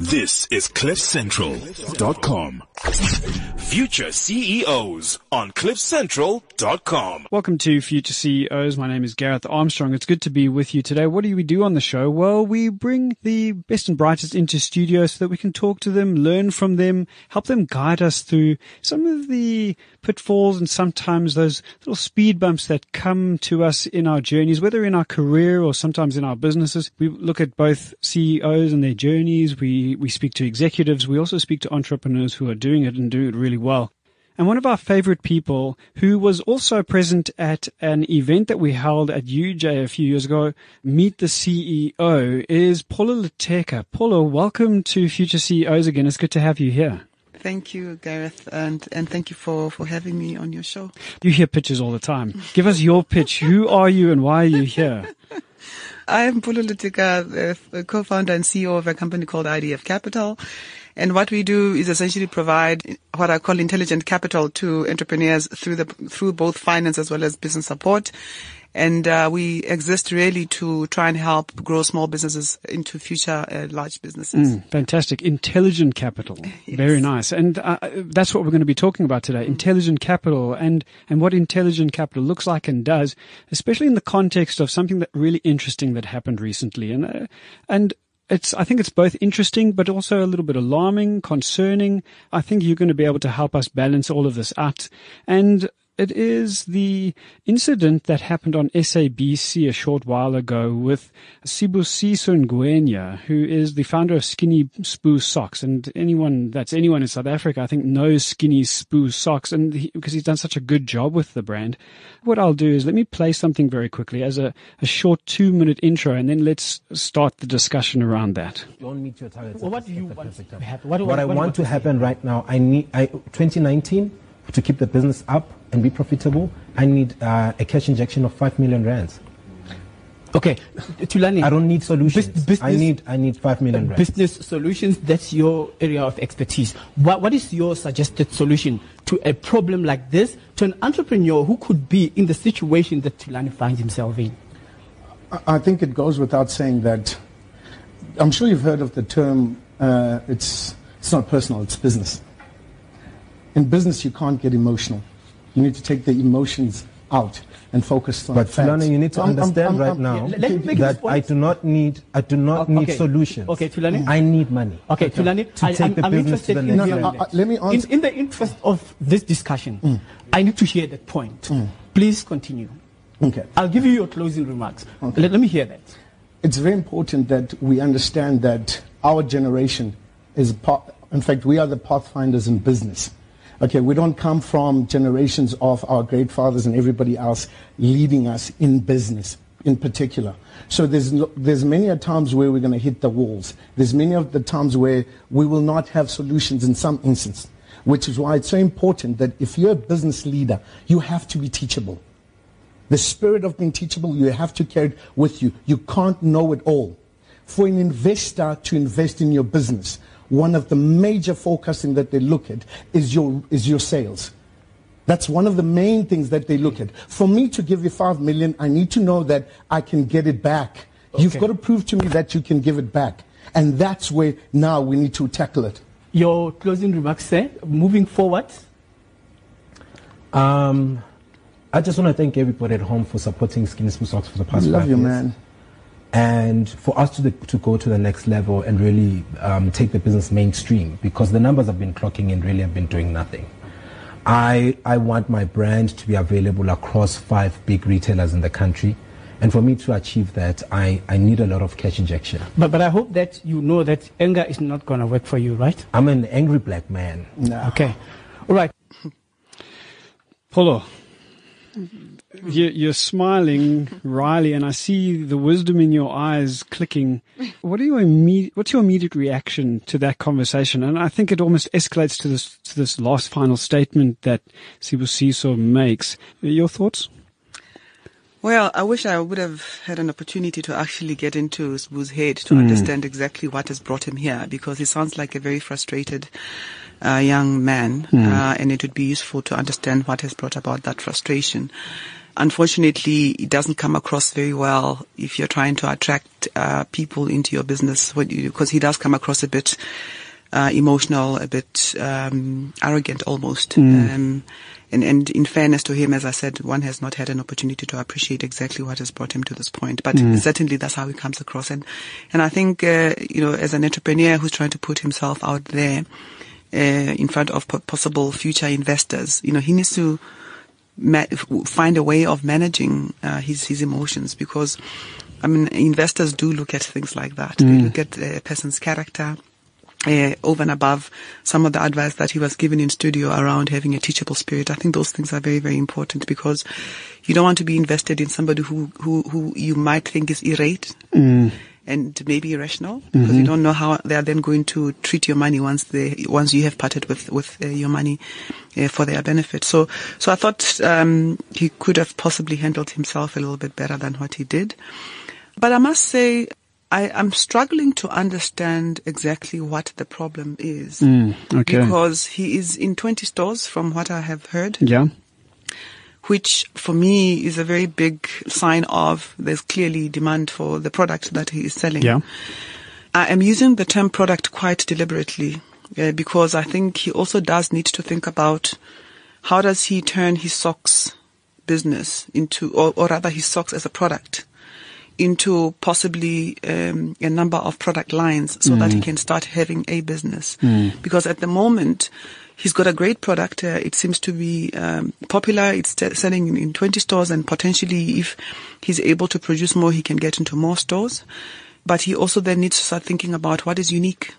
This is CliffCentral.com. Future CEOs on CliffCentral.com. Welcome to Future CEOs. My name is Gareth Armstrong. It's good to be with you today. What do we do on the show? Well, we bring the best and brightest into studio so that we can talk to them, learn from them, help them guide us through some of the pitfalls and sometimes those little speed bumps that come to us in our journeys, whether in our career or sometimes in our businesses. We look at both CEOs and their journeys. We, we speak to executives. We also speak to entrepreneurs who are doing it and doing it really well. And one of our favorite people who was also present at an event that we held at UJ a few years ago, Meet the CEO, is Polo Leteka. Paula, welcome to Future CEOs again. It's good to have you here. Thank you, Gareth, and, and thank you for, for having me on your show. You hear pitches all the time. Give us your pitch. Who are you and why are you here? I am Polo Leteka, co-founder and CEO of a company called IDF Capital. And what we do is essentially provide what I call intelligent capital to entrepreneurs through the through both finance as well as business support. And uh, we exist really to try and help grow small businesses into future uh, large businesses. Mm, fantastic. Intelligent capital. Yes. Very nice. And uh, that's what we're going to be talking about today. Mm. Intelligent capital and, and what intelligent capital looks like and does, especially in the context of something that really interesting that happened recently. And, uh, and it's, I think it's both interesting, but also a little bit alarming, concerning. I think you're going to be able to help us balance all of this out. And it is the incident that happened on SABC a short while ago with Sibusiso Ngwenya, who is the founder of Skinny Sbu Socks. And anyone that's anyone in South Africa, I think, knows Skinny Sbu Socks, and he, because he's done such a good job with the brand. What I'll do is let me play something very quickly as a, a short two minute intro, and then let's start the discussion around that. Don't meet your targets. Well, what do you want to happen? What, what, what I want to happen right now, I need I 2019 to keep the business up and be profitable, I need uh, a cash injection of five million rands. Okay, Tulani. I don't need solutions. Business, I need I need five million rands. Business solutions. That's your area of expertise. What what is your suggested solution to a problem like this to an entrepreneur who could be in the situation that Tulani finds himself in? I think it goes without saying that. I'm sure you've heard of the term. Uh, it's it's not personal. It's business. In business, you can't get emotional. You need to take the emotions out and focus on facts. but facts. Tulani, you need to I'm, understand I'm, I'm, right now that I do not need I do not okay. need solutions. Okay, Tulani. I need money. Okay, Tulani. To I, take the business to the next level. No, no, uh, let me answer. In, in, the interest of this discussion, mm. I need to hear that point. Mm. Please continue. Okay. I'll give you your closing remarks. Okay. Let, let me hear that. It's very important that we understand that our generation is part. In fact, we are the pathfinders in business. Okay, we don't come from generations of our great fathers and everybody else leading us in business in particular. So there's, there's many a times where we're going to hit the walls. There's many of the times where we will not have solutions in some instance, which is why it's so important that if you're a business leader, you have to be teachable. The spirit of being teachable, you have to carry it with you. You can't know it all. For an investor to invest in your business, one of the major forecasting that they look at is your, is your sales. That's one of the main things that they look at. For me to give you five million, I need to know that I can get it back. Okay. You've got to prove to me that you can give it back. And that's where now we need to tackle it. Your closing remarks, sir, moving forward? Um, I just want to thank everybody at home for supporting Skinny Sbu Socks for the past I love five you, years. man and for us to, the, to go to the next level and really um, take the business mainstream because the numbers have been clocking and really have been doing nothing. I, I want my brand to be available across five big retailers in the country. And for me to achieve that, I, I need a lot of cash injection. But, but I hope that you know that anger is not going to work for you, right? I'm an angry black man. No. Okay. All right. Polo, you're smiling, Riley, and I see the wisdom in your eyes clicking. What are your immediate, what's your immediate reaction to that conversation? And I think it almost escalates to this, to this last final statement that Sibusiso makes. Your thoughts? Well, I wish I would have had an opportunity to actually get into Sbu's head to mm. understand exactly what has brought him here because he sounds like a very frustrated uh, young man, mm. uh, and it would be useful to understand what has brought about that frustration. Unfortunately, it doesn't come across very well if you're trying to attract uh, people into your business because he does come across a bit uh, emotional, a bit um, arrogant almost. Mm. Um, and, and in fairness to him, as I said, one has not had an opportunity to appreciate exactly what has brought him to this point. But Mm. certainly that's how he comes across. And, and I think, uh, you know, as an entrepreneur who's trying to put himself out there, uh, in front of possible future investors, you know, he needs to ma- find a way of managing uh, his his emotions because, I mean, investors do look at things like that. They look at a person's character. Uh, over and above some of the advice that he was given in studio around having a teachable spirit, I think those things are very, very important because you don't want to be invested in somebody who, who, who you might think is irate and maybe irrational because you don't know how they are then going to treat your money once they once you have parted with with uh, your money uh, for their benefit. So so I thought um, he could have possibly handled himself a little bit better than what he did. But I must say. I, I'm struggling to understand exactly what the problem is. Mm, okay. Because he is in 20 stores from what I have heard Yeah. Which for me is a very big sign of there's clearly demand for the product that he is selling. Yeah. I am using the term product quite deliberately uh, because I think he also does need to think about how does he turn his socks business into, or, or rather his socks as a product into possibly um, a number of product lines so that he can start having a business. Because at the moment, he's got a great product. Uh, it seems to be um, popular. It's t- selling in, in 20 stores, and potentially, if he's able to produce more, he can get into more stores. But he also then needs to start thinking about what is unique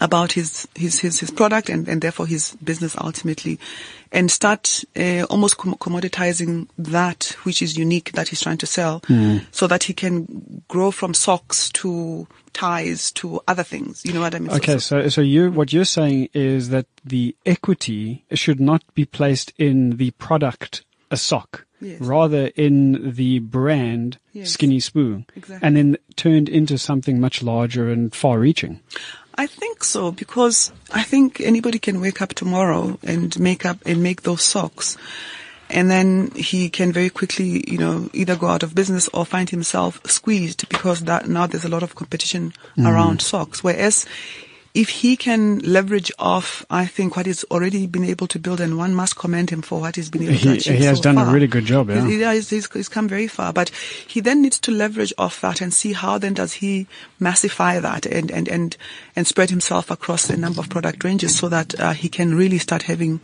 about his his his, his product and, and therefore his business ultimately, and start uh, almost com- commoditizing that which is unique that he's trying to sell, so that he can grow from socks to ties to other things. You know what I mean? Okay, so- so so you what you're saying is that the equity should not be placed in the product a sock, Yes. rather in the brand Yes. Skinny Sbu, Exactly. and then turned into something much larger and far-reaching. I think so because I think anybody can wake up tomorrow and make up and make those socks. And then he can very quickly, you know, either go out of business or find himself squeezed because that now there's a lot of competition mm-hmm. around socks. Whereas if he can leverage off, I think what he's already been able to build, and one must commend him for what he's been able to He- achieve. he has so done a really good job, yeah. He's- he's, he's, he's come very far, but he then needs to leverage off that and see how then does he massify that and, and, and, and spread himself across a number of product ranges so that uh, he can really start having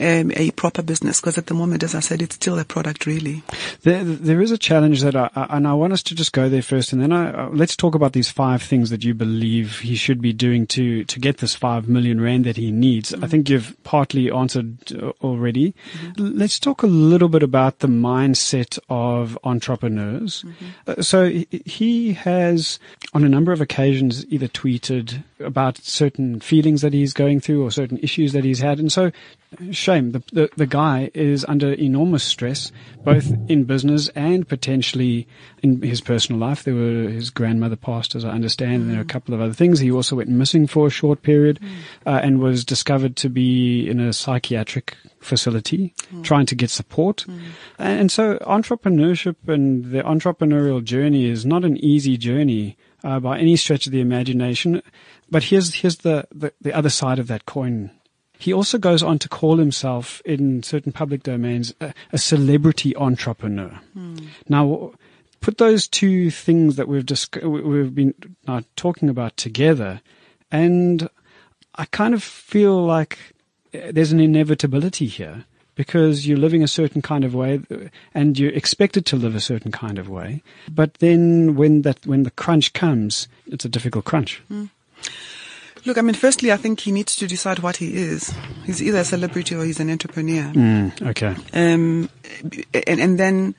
um, a proper business. Because at the moment, as I said, it's still a product really. There, there is a challenge that I, I- and I want us to just go there first, and then I, uh, let's talk about these five things that you believe he should be doing to to get this five million rand that he needs. I think you've partly answered uh, already. L- Let's talk a little bit about the mindset of entrepreneurs. Uh, so he- he has, on a number of occasions, either tweeted about certain feelings that he's going through or certain issues that he's had, and so shame. The, the the guy is under enormous stress, both in business and potentially in his personal life. There were his grandmother passed, as I understand, and there are a couple of other things. He also went missing for a short period, uh, and was discovered to be in a psychiatric facility trying to get support. And, and so entrepreneurship and the entrepreneurial journey is not an easy journey uh, by any stretch of the imagination. But here's here's the, the, the other side of that coin. He also goes on to call himself in certain public domains a, a celebrity entrepreneur. Now, put those two things that we've disc- we've been uh, talking about together, and I kind of feel like uh, there's an inevitability here because you're living a certain kind of way and you're expected to live a certain kind of way. But then when that when the crunch comes, it's a difficult crunch. Look, I mean, firstly, I think he needs to decide what he is. He's either a celebrity or he's an entrepreneur. Okay. um, and, and then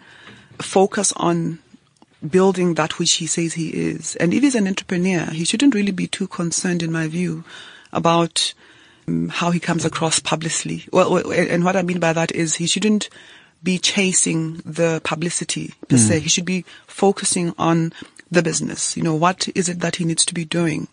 focus on building that which he says he is. And if he's an entrepreneur, he shouldn't really be too concerned, in my view, about um, how he comes across publicly. Well, and what I mean by that is he shouldn't be chasing the publicity per se. He should be focusing on the business. You know, what is it that he needs to be doing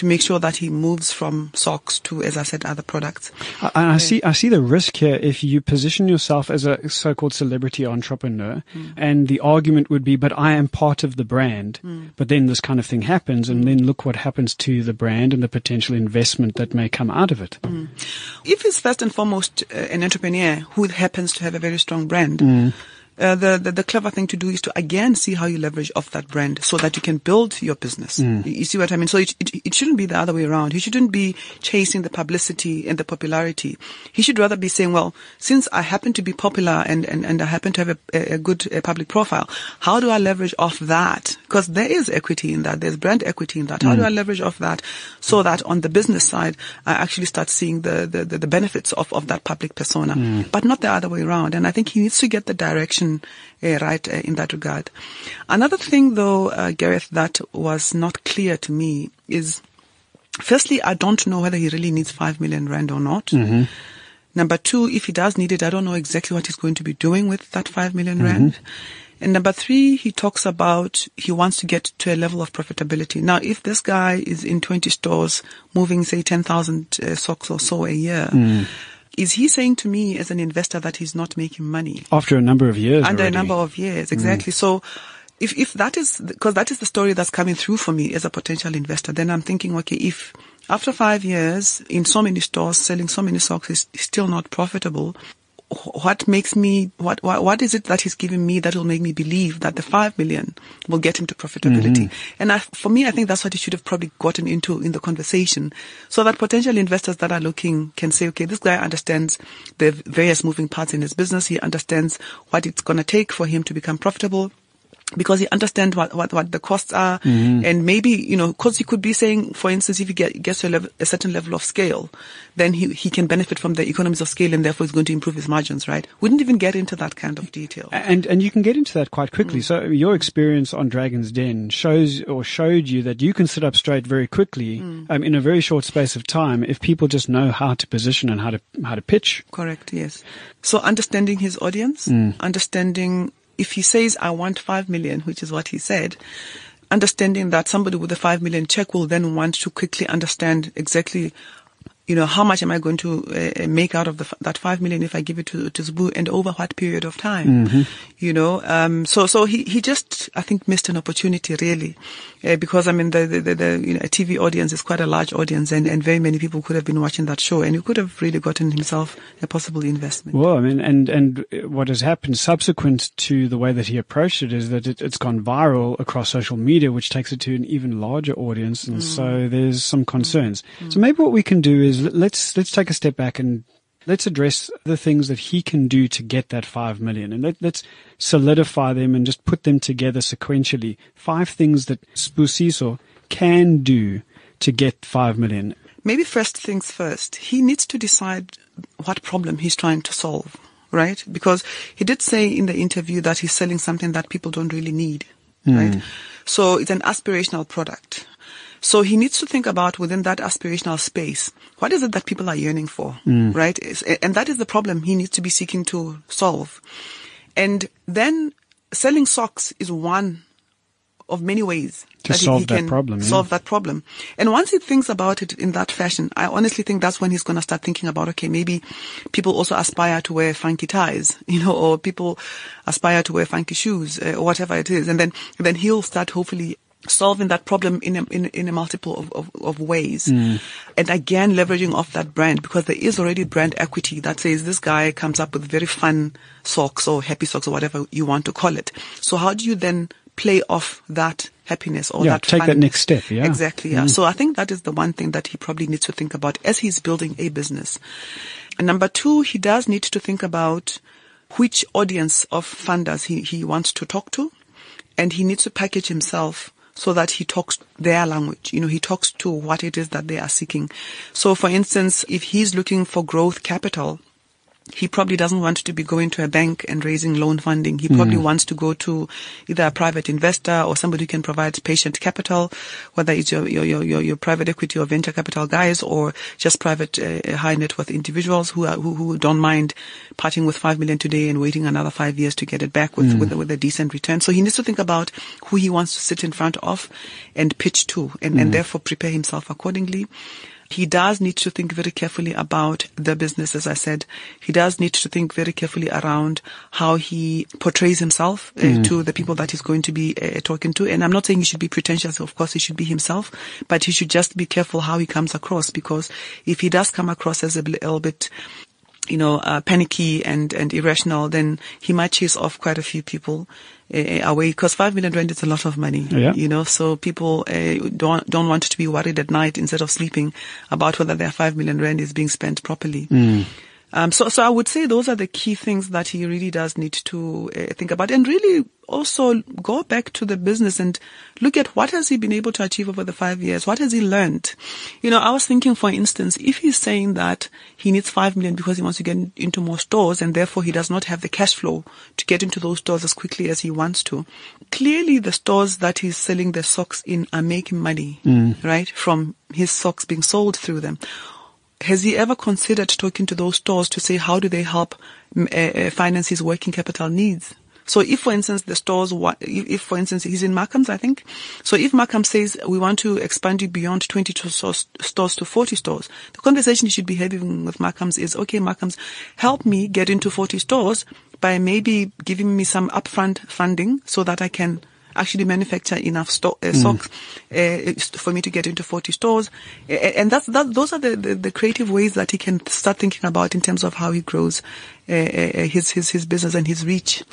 to make sure that he moves from socks to, as I said, other products. I- And I see, I see the risk here if you position yourself as a so-called celebrity entrepreneur, mm. and the argument would be, "But I am part of the brand." Mm. But then this kind of thing happens, and mm. then look what happens to the brand and the potential investment that may come out of it. If he's first and foremost uh, an entrepreneur who happens to have a very strong brand, uh, the, the the clever thing to do is to again see how you leverage off that brand so that you can build your business. You, you see what I mean? So it, it it shouldn't be the other way around. He shouldn't be chasing the publicity and the popularity. He should rather be saying, well, since I happen to be popular and and, and I happen to have a, a good uh public profile, how do I leverage off that? Because there is equity in that. There's brand equity in that. How do I leverage off that so that on the business side, I actually start seeing the the, the, the benefits of, of that public persona, but not the other way around. And I think he needs to get the direction uh, right uh, in that regard. Another thing, though, uh, Gareth, that was not clear to me is, firstly, I don't know whether he really needs five million rand or not. Number two, if he does need it, I don't know exactly what he's going to be doing with that five million rand. And number three, he talks about he wants to get to a level of profitability. Now, if this guy is in 20 stores moving, say, 10,000 uh, socks or so a year, is he saying to me as an investor that he's not making money? After a number of years, under already. a number of years exactly mm. so if if that is because that is the story that's coming through for me as a potential investor then i'm thinking okay if after 5 years in so many stores selling so many socks is still not profitable what makes me what, what what is it that he's giving me that will make me believe that the 5 million will get him to profitability? Mm-hmm. And I, for me i think that's what he should have probably gotten into in the conversation so that potential investors that are looking can say okay this guy understands the various moving parts in his business. He understands what it's going to take for him to become profitable because he understands what, what, what the costs are and maybe, you know, cause he could be saying, for instance, if he get, gets to a, level, a certain level of scale, then he, he can benefit from the economies of scale and therefore he's going to improve his margins, right? Wouldn't even get into that kind of detail. And and you can get into that quite quickly. Mm. So your experience on Dragon's Den shows or showed you that you can sit up straight very quickly Mm. um, in a very short space of time if people just know how to position and how to how to pitch. Correct, yes. So understanding his audience, understanding if he says, I want five million, which is what he said, understanding that somebody with a five million check will then want to quickly understand exactly you know, how much am I going to uh, make out of the, that five million if I give it to, to Sbu and over what period of time? You know, um, so, so he, he just, I think, missed an opportunity really, uh, because I mean, the, the, the, the, you know, a TV audience is quite a large audience and, and very many people could have been watching that show and he could have really gotten himself a possible investment. Well, I mean, and and what has happened subsequent to the way that he approached it is that it, it's gone viral across social media, which takes it to an even larger audience, and so there's some concerns. So maybe what we can do is let's let's take a step back and let's address the things that he can do to get that five million, and let, let's solidify them and just put them together sequentially. Five things that Sibusiso can do to get five million. maybe first things first, he needs to decide what problem he's trying to solve, right? Because he did say in the interview that he's selling something that people don't really need, right? Hmm. So it's an aspirational product. So he needs to think about within that aspirational space, what is it that people are yearning for, right? And that is the problem he needs to be seeking to solve. And then selling socks is one of many ways To he- solve he that can problem, yeah. solve that problem. And once he thinks about it in that fashion, I honestly think that's when he's going to start thinking about, okay, maybe people also aspire to wear funky ties, you know, or people aspire to wear funky shoes, uh, or whatever it is. And then, then he'll start hopefully solving that problem in a, in, in a multiple of, of, of ways. Hmm. And again, leveraging off that brand because there is already brand equity that says this guy comes up with very fun socks or happy socks or whatever you want to call it. So how do you then play off that happiness or Yeah, that take that next step, yeah. Exactly. Yeah. Hmm. So I think that is the one thing that he probably needs to think about as he's building a business. And number two, he does need to think about which audience of funders he, he wants to talk to. And he needs to package himself so that he talks their language. You know, he talks to what it is that they are seeking. So for instance, if he's looking for growth capital, he probably doesn't want to be going to a bank and raising loan funding. He probably hmm. wants to go to either a private investor or somebody who can provide patient capital, whether it's your, your, your, your, private equity or venture capital guys or just private uh, high net worth individuals who are, who, who don't mind parting with five million today and waiting another five years to get it back with, hmm. with, with a decent return. So he needs to think about who he wants to sit in front of and pitch to and, and hmm. therefore prepare himself accordingly. He does need to think very carefully about the business, as I said. He does need to think very carefully around how he portrays himself uh, to the people that he's going to be uh, talking to. And I'm not saying he should be pretentious. Of course, he should be himself, but he should just be careful how he comes across because if he does come across as a little bit you know, uh, panicky and, and irrational, then he might chase off quite a few people uh, away because five million rand is a lot of money, Yeah. you know, so people uh, don't, don't want to be worried at night instead of sleeping about whether their five million rand is being spent properly. Um, so, so I would say those are the key things that he really does need to uh, think about and really also go back to the business and look at what has he been able to achieve over the five years? What has he learned? You know, I was thinking, for instance, if he's saying that he needs five million because he wants to get into more stores and therefore he does not have the cash flow to get into those stores as quickly as he wants to, clearly the stores that he's selling the socks in are making money, right? From his socks being sold through them has he ever considered talking to those stores to say how do they help uh, uh, finance his working capital needs? So if, for instance, the stores, if, for instance, he's in Markham's, I think. So if Markham says we want to expand it beyond 20 to stores, stores to 40 stores, the conversation you should be having with Markham's is, okay, Markham's, help me get into 40 stores by maybe giving me some upfront funding so that I can actually manufacture enough sto- uh, socks uh, for me to get into 40 stores. And that's, that, those are the, the, the creative ways that he can start thinking about in terms of how he grows uh, uh, his, his, his business and his reach.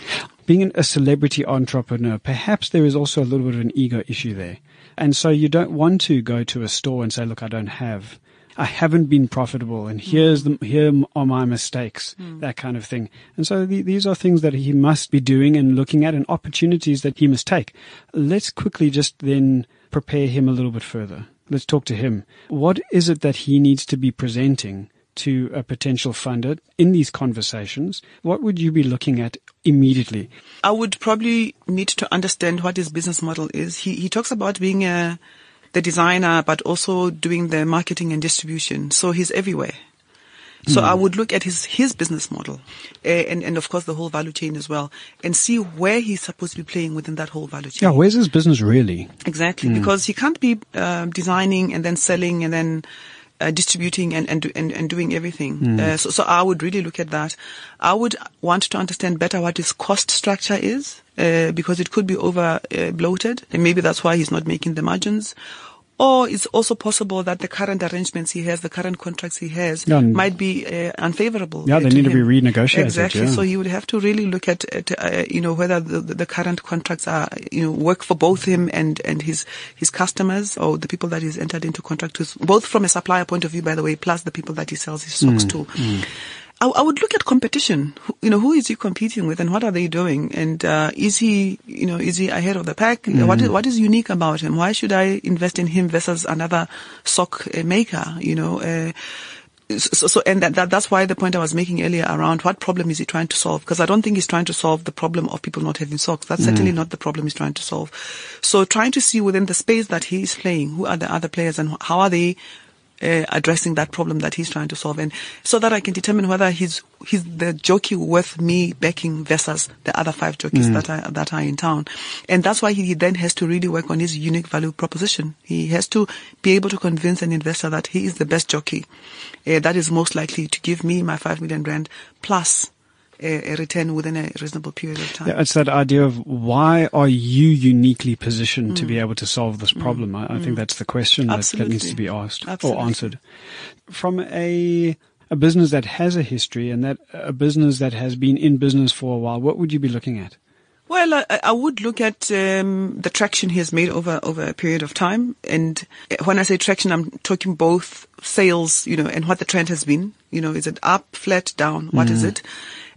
being a celebrity entrepreneur, perhaps there is also a little bit of an ego issue there. And so you don't want to go to a store and say, look, I don't have, I haven't been profitable and here's the, here are my mistakes, hmm. that kind of thing. And so the, these are things that he must be doing and looking at and opportunities that he must take. Let's quickly just then prepare him a little bit further. Let's talk to him. What is it that he needs to be presenting to a potential funder in these conversations? What would you be looking at immediately? I would probably need to understand what his business model is. He, he talks about being a, the designer, but also doing the marketing and distribution. So he's everywhere. So I would look at his, his business model uh, and, and of course the whole value chain as well and see where he's supposed to be playing within that whole value chain. Yeah, where's his business really? Exactly, because he can't be um designing and then selling and then uh, distributing and and, and and doing everything. Uh, so, so I would really look at that. I would want to understand better what his cost structure is, uh, because it could be over uh, bloated, and maybe that's why he's not making the margins. Or it's also possible that the current arrangements he has, the current contracts he has, Yeah, might be uh, unfavorable. Yeah, uh, they to need to be renegotiated, Exactly. yeah. So you would have to really look at, at uh, you know, whether the, the current contracts are, you know, work for both him and, and his, his customers or the people that he's entered into contract with, both from a supplier point of view, by the way, plus the people that he sells his socks Mm, to. I, I would look at competition. You know, who is he competing with and what are they doing? And, uh, is he, you know, is he ahead of the pack? What, is, what is unique about him? Why should I invest in him versus another sock uh, maker? You know, uh, so, so and that, that that's why the point I was making earlier around what problem is he trying to solve? Because I don't think he's trying to solve the problem of people not having socks. That's certainly not the problem he's trying to solve. So trying to see within the space that he's playing, who are the other players and how are they uh, addressing that problem that he's trying to solve, and so that I can determine whether he's he's the jockey worth me backing versus the other five jockeys that are that are in town, and that's why he then has to really work on his unique value proposition. He has to be able to convince an investor that he is the best jockey, uh, that is most likely to give me my five million rand plus a, a return within a reasonable period of time. Yeah, it's that idea of why are you uniquely positioned to be mm. able to solve this mm. problem? I, I think mm. that's the question that, that needs to be asked Absolutely. or answered. From a a business that has a history and that a business that has been in business for a while, what would you be looking at? Well, I, I would look at um, the traction he has made over over a period of time, and when I say traction, I'm talking both sales, you know, and what the trend has been. You know, is it up, flat, down? What is it?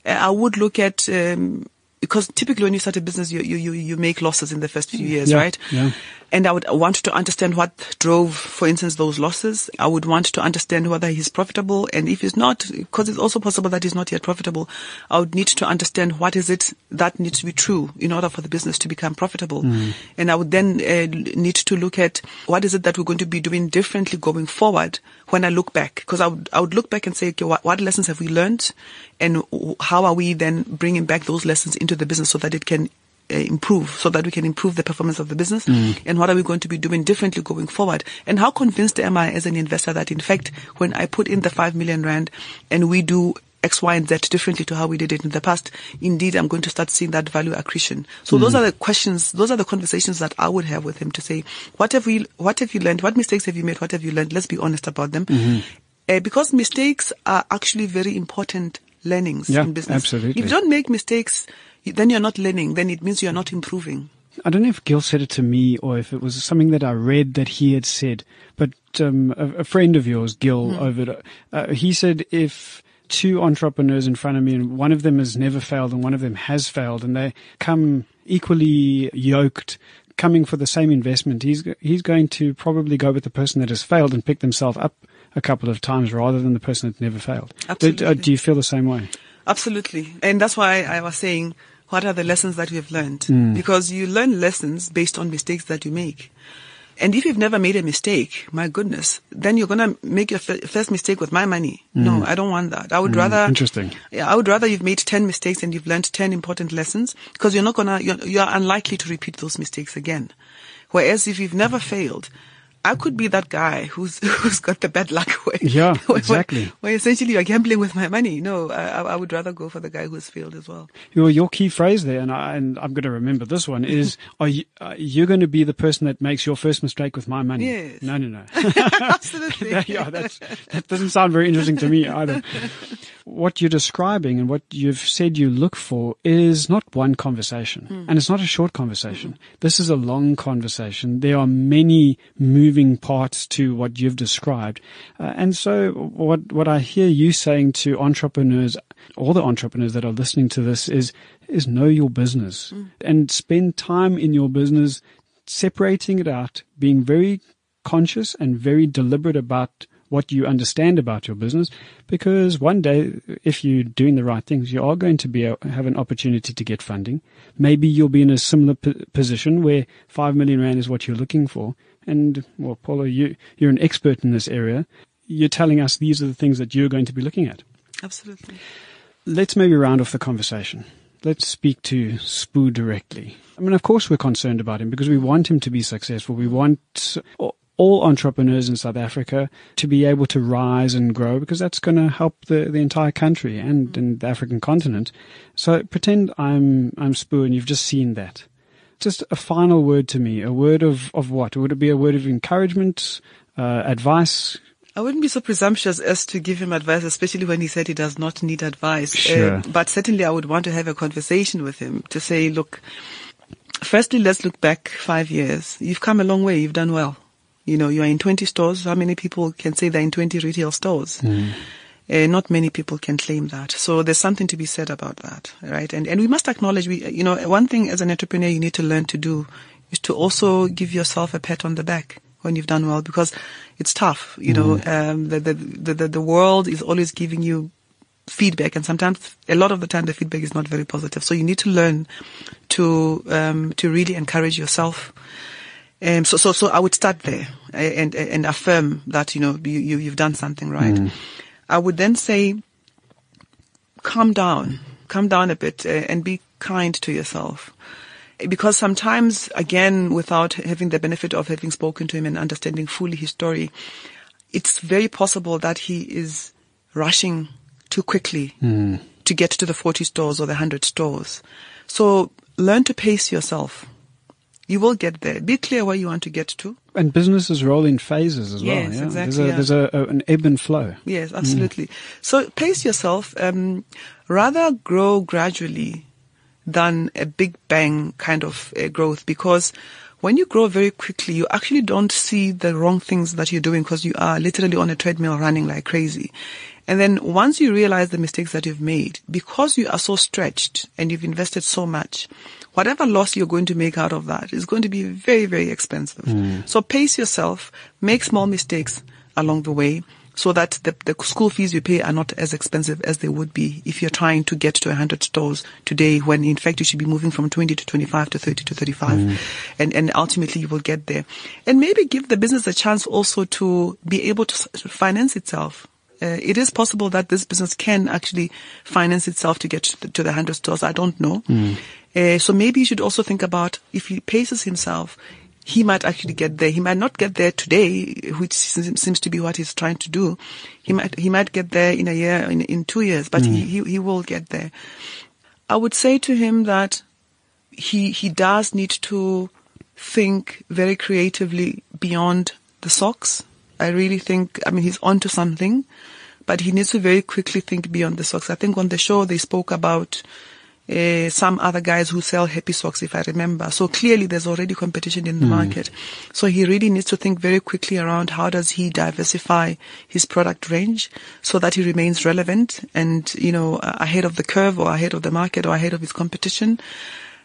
I would look at um, because typically when you start a business, you you you, you make losses in the first few years, Yeah, right? yeah. And I would want to understand what drove, for instance, those losses. I would want to understand whether he's profitable. And if he's not, because it's also possible that he's not yet profitable, I would need to understand what is it that needs to be true in order for the business to become profitable. Mm. And I would then uh, need to look at what is it that we're going to be doing differently going forward when I look back. Because I would, I would look back and say, okay, what, what lessons have we learned? And how are we then bringing back those lessons into the business so that it can improve so that we can improve the performance of the business? Mm. And what are we going to be doing differently going forward? And how convinced am I as an investor that in fact, when I put in the five million rand and we do X, Y, and Z differently to how we did it in the past, indeed, I'm going to start seeing that value accretion. So mm those are the questions, those are the conversations that I would have with him to say, what have we, what have you learned? What mistakes have you made? What have you learned? Let's be honest about them. Mm-hmm. Uh, because mistakes are actually very important learnings yeah, in business. Absolutely. If you don't make mistakes, then you're not learning. Then it means you're not improving. I don't know if Gil said it to me or if it was something that I read that he had said, but um, a, a, friend of yours, Gil, mm. over uh, he said if two entrepreneurs in front of me and one of them has never failed and one of them has failed and they come equally yoked coming for the same investment, he's he's going to probably go with the person that has failed and pick themselves up a couple of times rather than the person that never failed. Absolutely. Do, uh, do you feel the same way? Absolutely. And that's why I was saying, what are the lessons that have learned? Mm. Because you learn lessons based on mistakes that you make. And if you've never made a mistake, my goodness, then you're going to make your f- first mistake with my money. Mm. No, I don't want that. I would mm. rather, interesting. Yeah, I would rather you've made 10 mistakes and you've learned 10 important lessons because you're not going to, you're, you're unlikely to repeat those mistakes again. Whereas if you've never failed, I could be that guy who's who's got the bad luck. Where, yeah, exactly. Where, where, essentially you're gambling with my money. No, I, I, would rather go for the guy who's failed as well. Your your key phrase there, and, I, and I'm going to remember this one is: Are you uh, you're going to be the person that makes your first mistake with my money? Yes. No, no, no. Absolutely. yeah, that doesn't sound very interesting to me either. What you're describing and what you've said you look for is not one conversation, mm. and it's not a short conversation. Mm-hmm. This is a long conversation. There are many moving parts to what you've described. Uh, and so what, what I hear you saying to entrepreneurs, all the entrepreneurs that are listening to this is, is know your business mm. and spend time in your business separating it out, being very conscious and very deliberate about what you understand about your business because one day if you're doing the right things you are going to be have an opportunity to get funding maybe you'll be in a similar p- position where 5 million rand is what you're looking for and well, Polo, you you're an expert in this area. You're telling us these are the things that you're going to be looking at. Absolutely. Let's maybe round off the conversation. Let's speak to Sbu directly. I mean, of course, we're concerned about him because we want him to be successful. We want all entrepreneurs in South Africa to be able to rise and grow because that's going to help the, the entire country and, and the African continent. So pretend I'm I'm Sbu and you've just seen that just a final word to me. A word of, of what? Would it be a word of encouragement, uh, advice? I wouldn't be so presumptuous as to give him advice, especially when he said he does not need advice. Sure. Uh, but certainly I would want to have a conversation with him to say, look, firstly, let's look back five years. You've come a long way. You've done well. You know, you're in 20 stores. How many people can say they're in 20 retail stores? Mm. Uh, not many people can claim that. So there's something to be said about that, right? And and we must acknowledge we, you know, one thing as an entrepreneur you need to learn to do is to also give yourself a pat on the back when you've done well because it's tough. You mm-hmm. know, um, the, the, the the world is always giving you feedback, and sometimes a lot of the time the feedback is not very positive. So you need to learn to um, to really encourage yourself. Um, so, so, so I would start there and, and affirm that, you know, you, you, have done something right. Mm. I would then say, calm down, calm down a bit uh, and be kind to yourself. Because sometimes, again, without having the benefit of having spoken to him and understanding fully his story, it's very possible that he is rushing too quickly mm. to get to the 40 stores or the 100 stores. So learn to pace yourself. You will get there. Be clear where you want to get to. And businesses roll in phases as yes, well. Yeah, exactly. There's, a, yeah. there's a, a, an ebb and flow. Yes, absolutely. Mm. So pace yourself. Um, rather grow gradually than a big bang kind of uh, growth because when you grow very quickly, you actually don't see the wrong things that you're doing because you are literally on a treadmill running like crazy. And then once you realize the mistakes that you've made, because you are so stretched and you've invested so much, whatever loss you're going to make out of that is going to be very, very expensive. Hmm. So pace yourself, make small mistakes along the way so that the, the school fees you pay are not as expensive as they would be if you're trying to get to 100 stores today when in fact you should be moving from 20 to 25 to 30 to 35 hmm. and, and ultimately you will get there. And maybe give the business a chance also to be able to finance itself. Uh, it is possible that this business can actually finance itself to get to the, to the 100 stores. I don't know. Hmm. Uh, so maybe you should also think about if he paces himself, he might actually get there. He might not get there today, which seems seems to be what he's trying to do. He might, he might get there in a year, in, in two years, but he, he, he will get there. I would say to him that he, he does need to think very creatively beyond the socks. I really think, I mean, he's onto something, but he needs to very quickly think beyond the socks. I think on the show they spoke about uh, some other guys who sell happy socks, if I remember. So clearly there's already competition in the market. So he really needs to think very quickly around how does he diversify his product range so that he remains relevant and, you know, ahead of the curve or ahead of the market or ahead of his competition.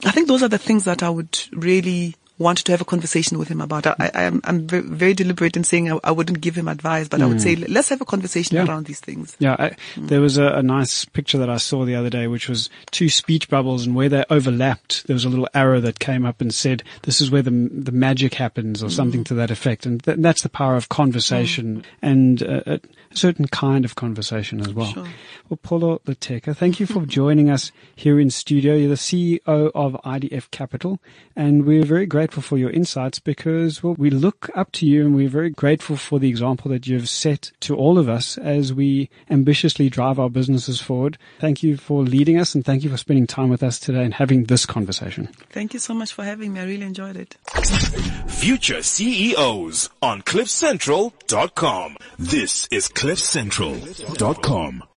I think those are the things that I would really want to have a conversation with him about. I, I am I'm very, deliberate in saying I, I wouldn't give him advice, but I would hmm. say let's have a conversation Yeah. around these things. Yeah, I, hmm. there was a, a nice picture that I saw the other day, which was two speech bubbles, and where they overlapped, there was a little arrow that came up and said, "This is where the the magic happens," or hmm. something to that effect. And th- that's the power of conversation and uh, a certain kind of conversation as well. Sure. Well, Polo Leteka, thank you for joining us here in studio. You're the CEO of IDF Capital, and we're very grateful for your insights because well, we look up to you, and we're very grateful for the example that you've set to all of us as we ambitiously drive our businesses forward. Thank you for leading us, and thank you for spending time with us today and having this conversation. Thank you so much for having me. I really enjoyed it. Future CEOs on CliffCentral.com. This is CliffCentral.com.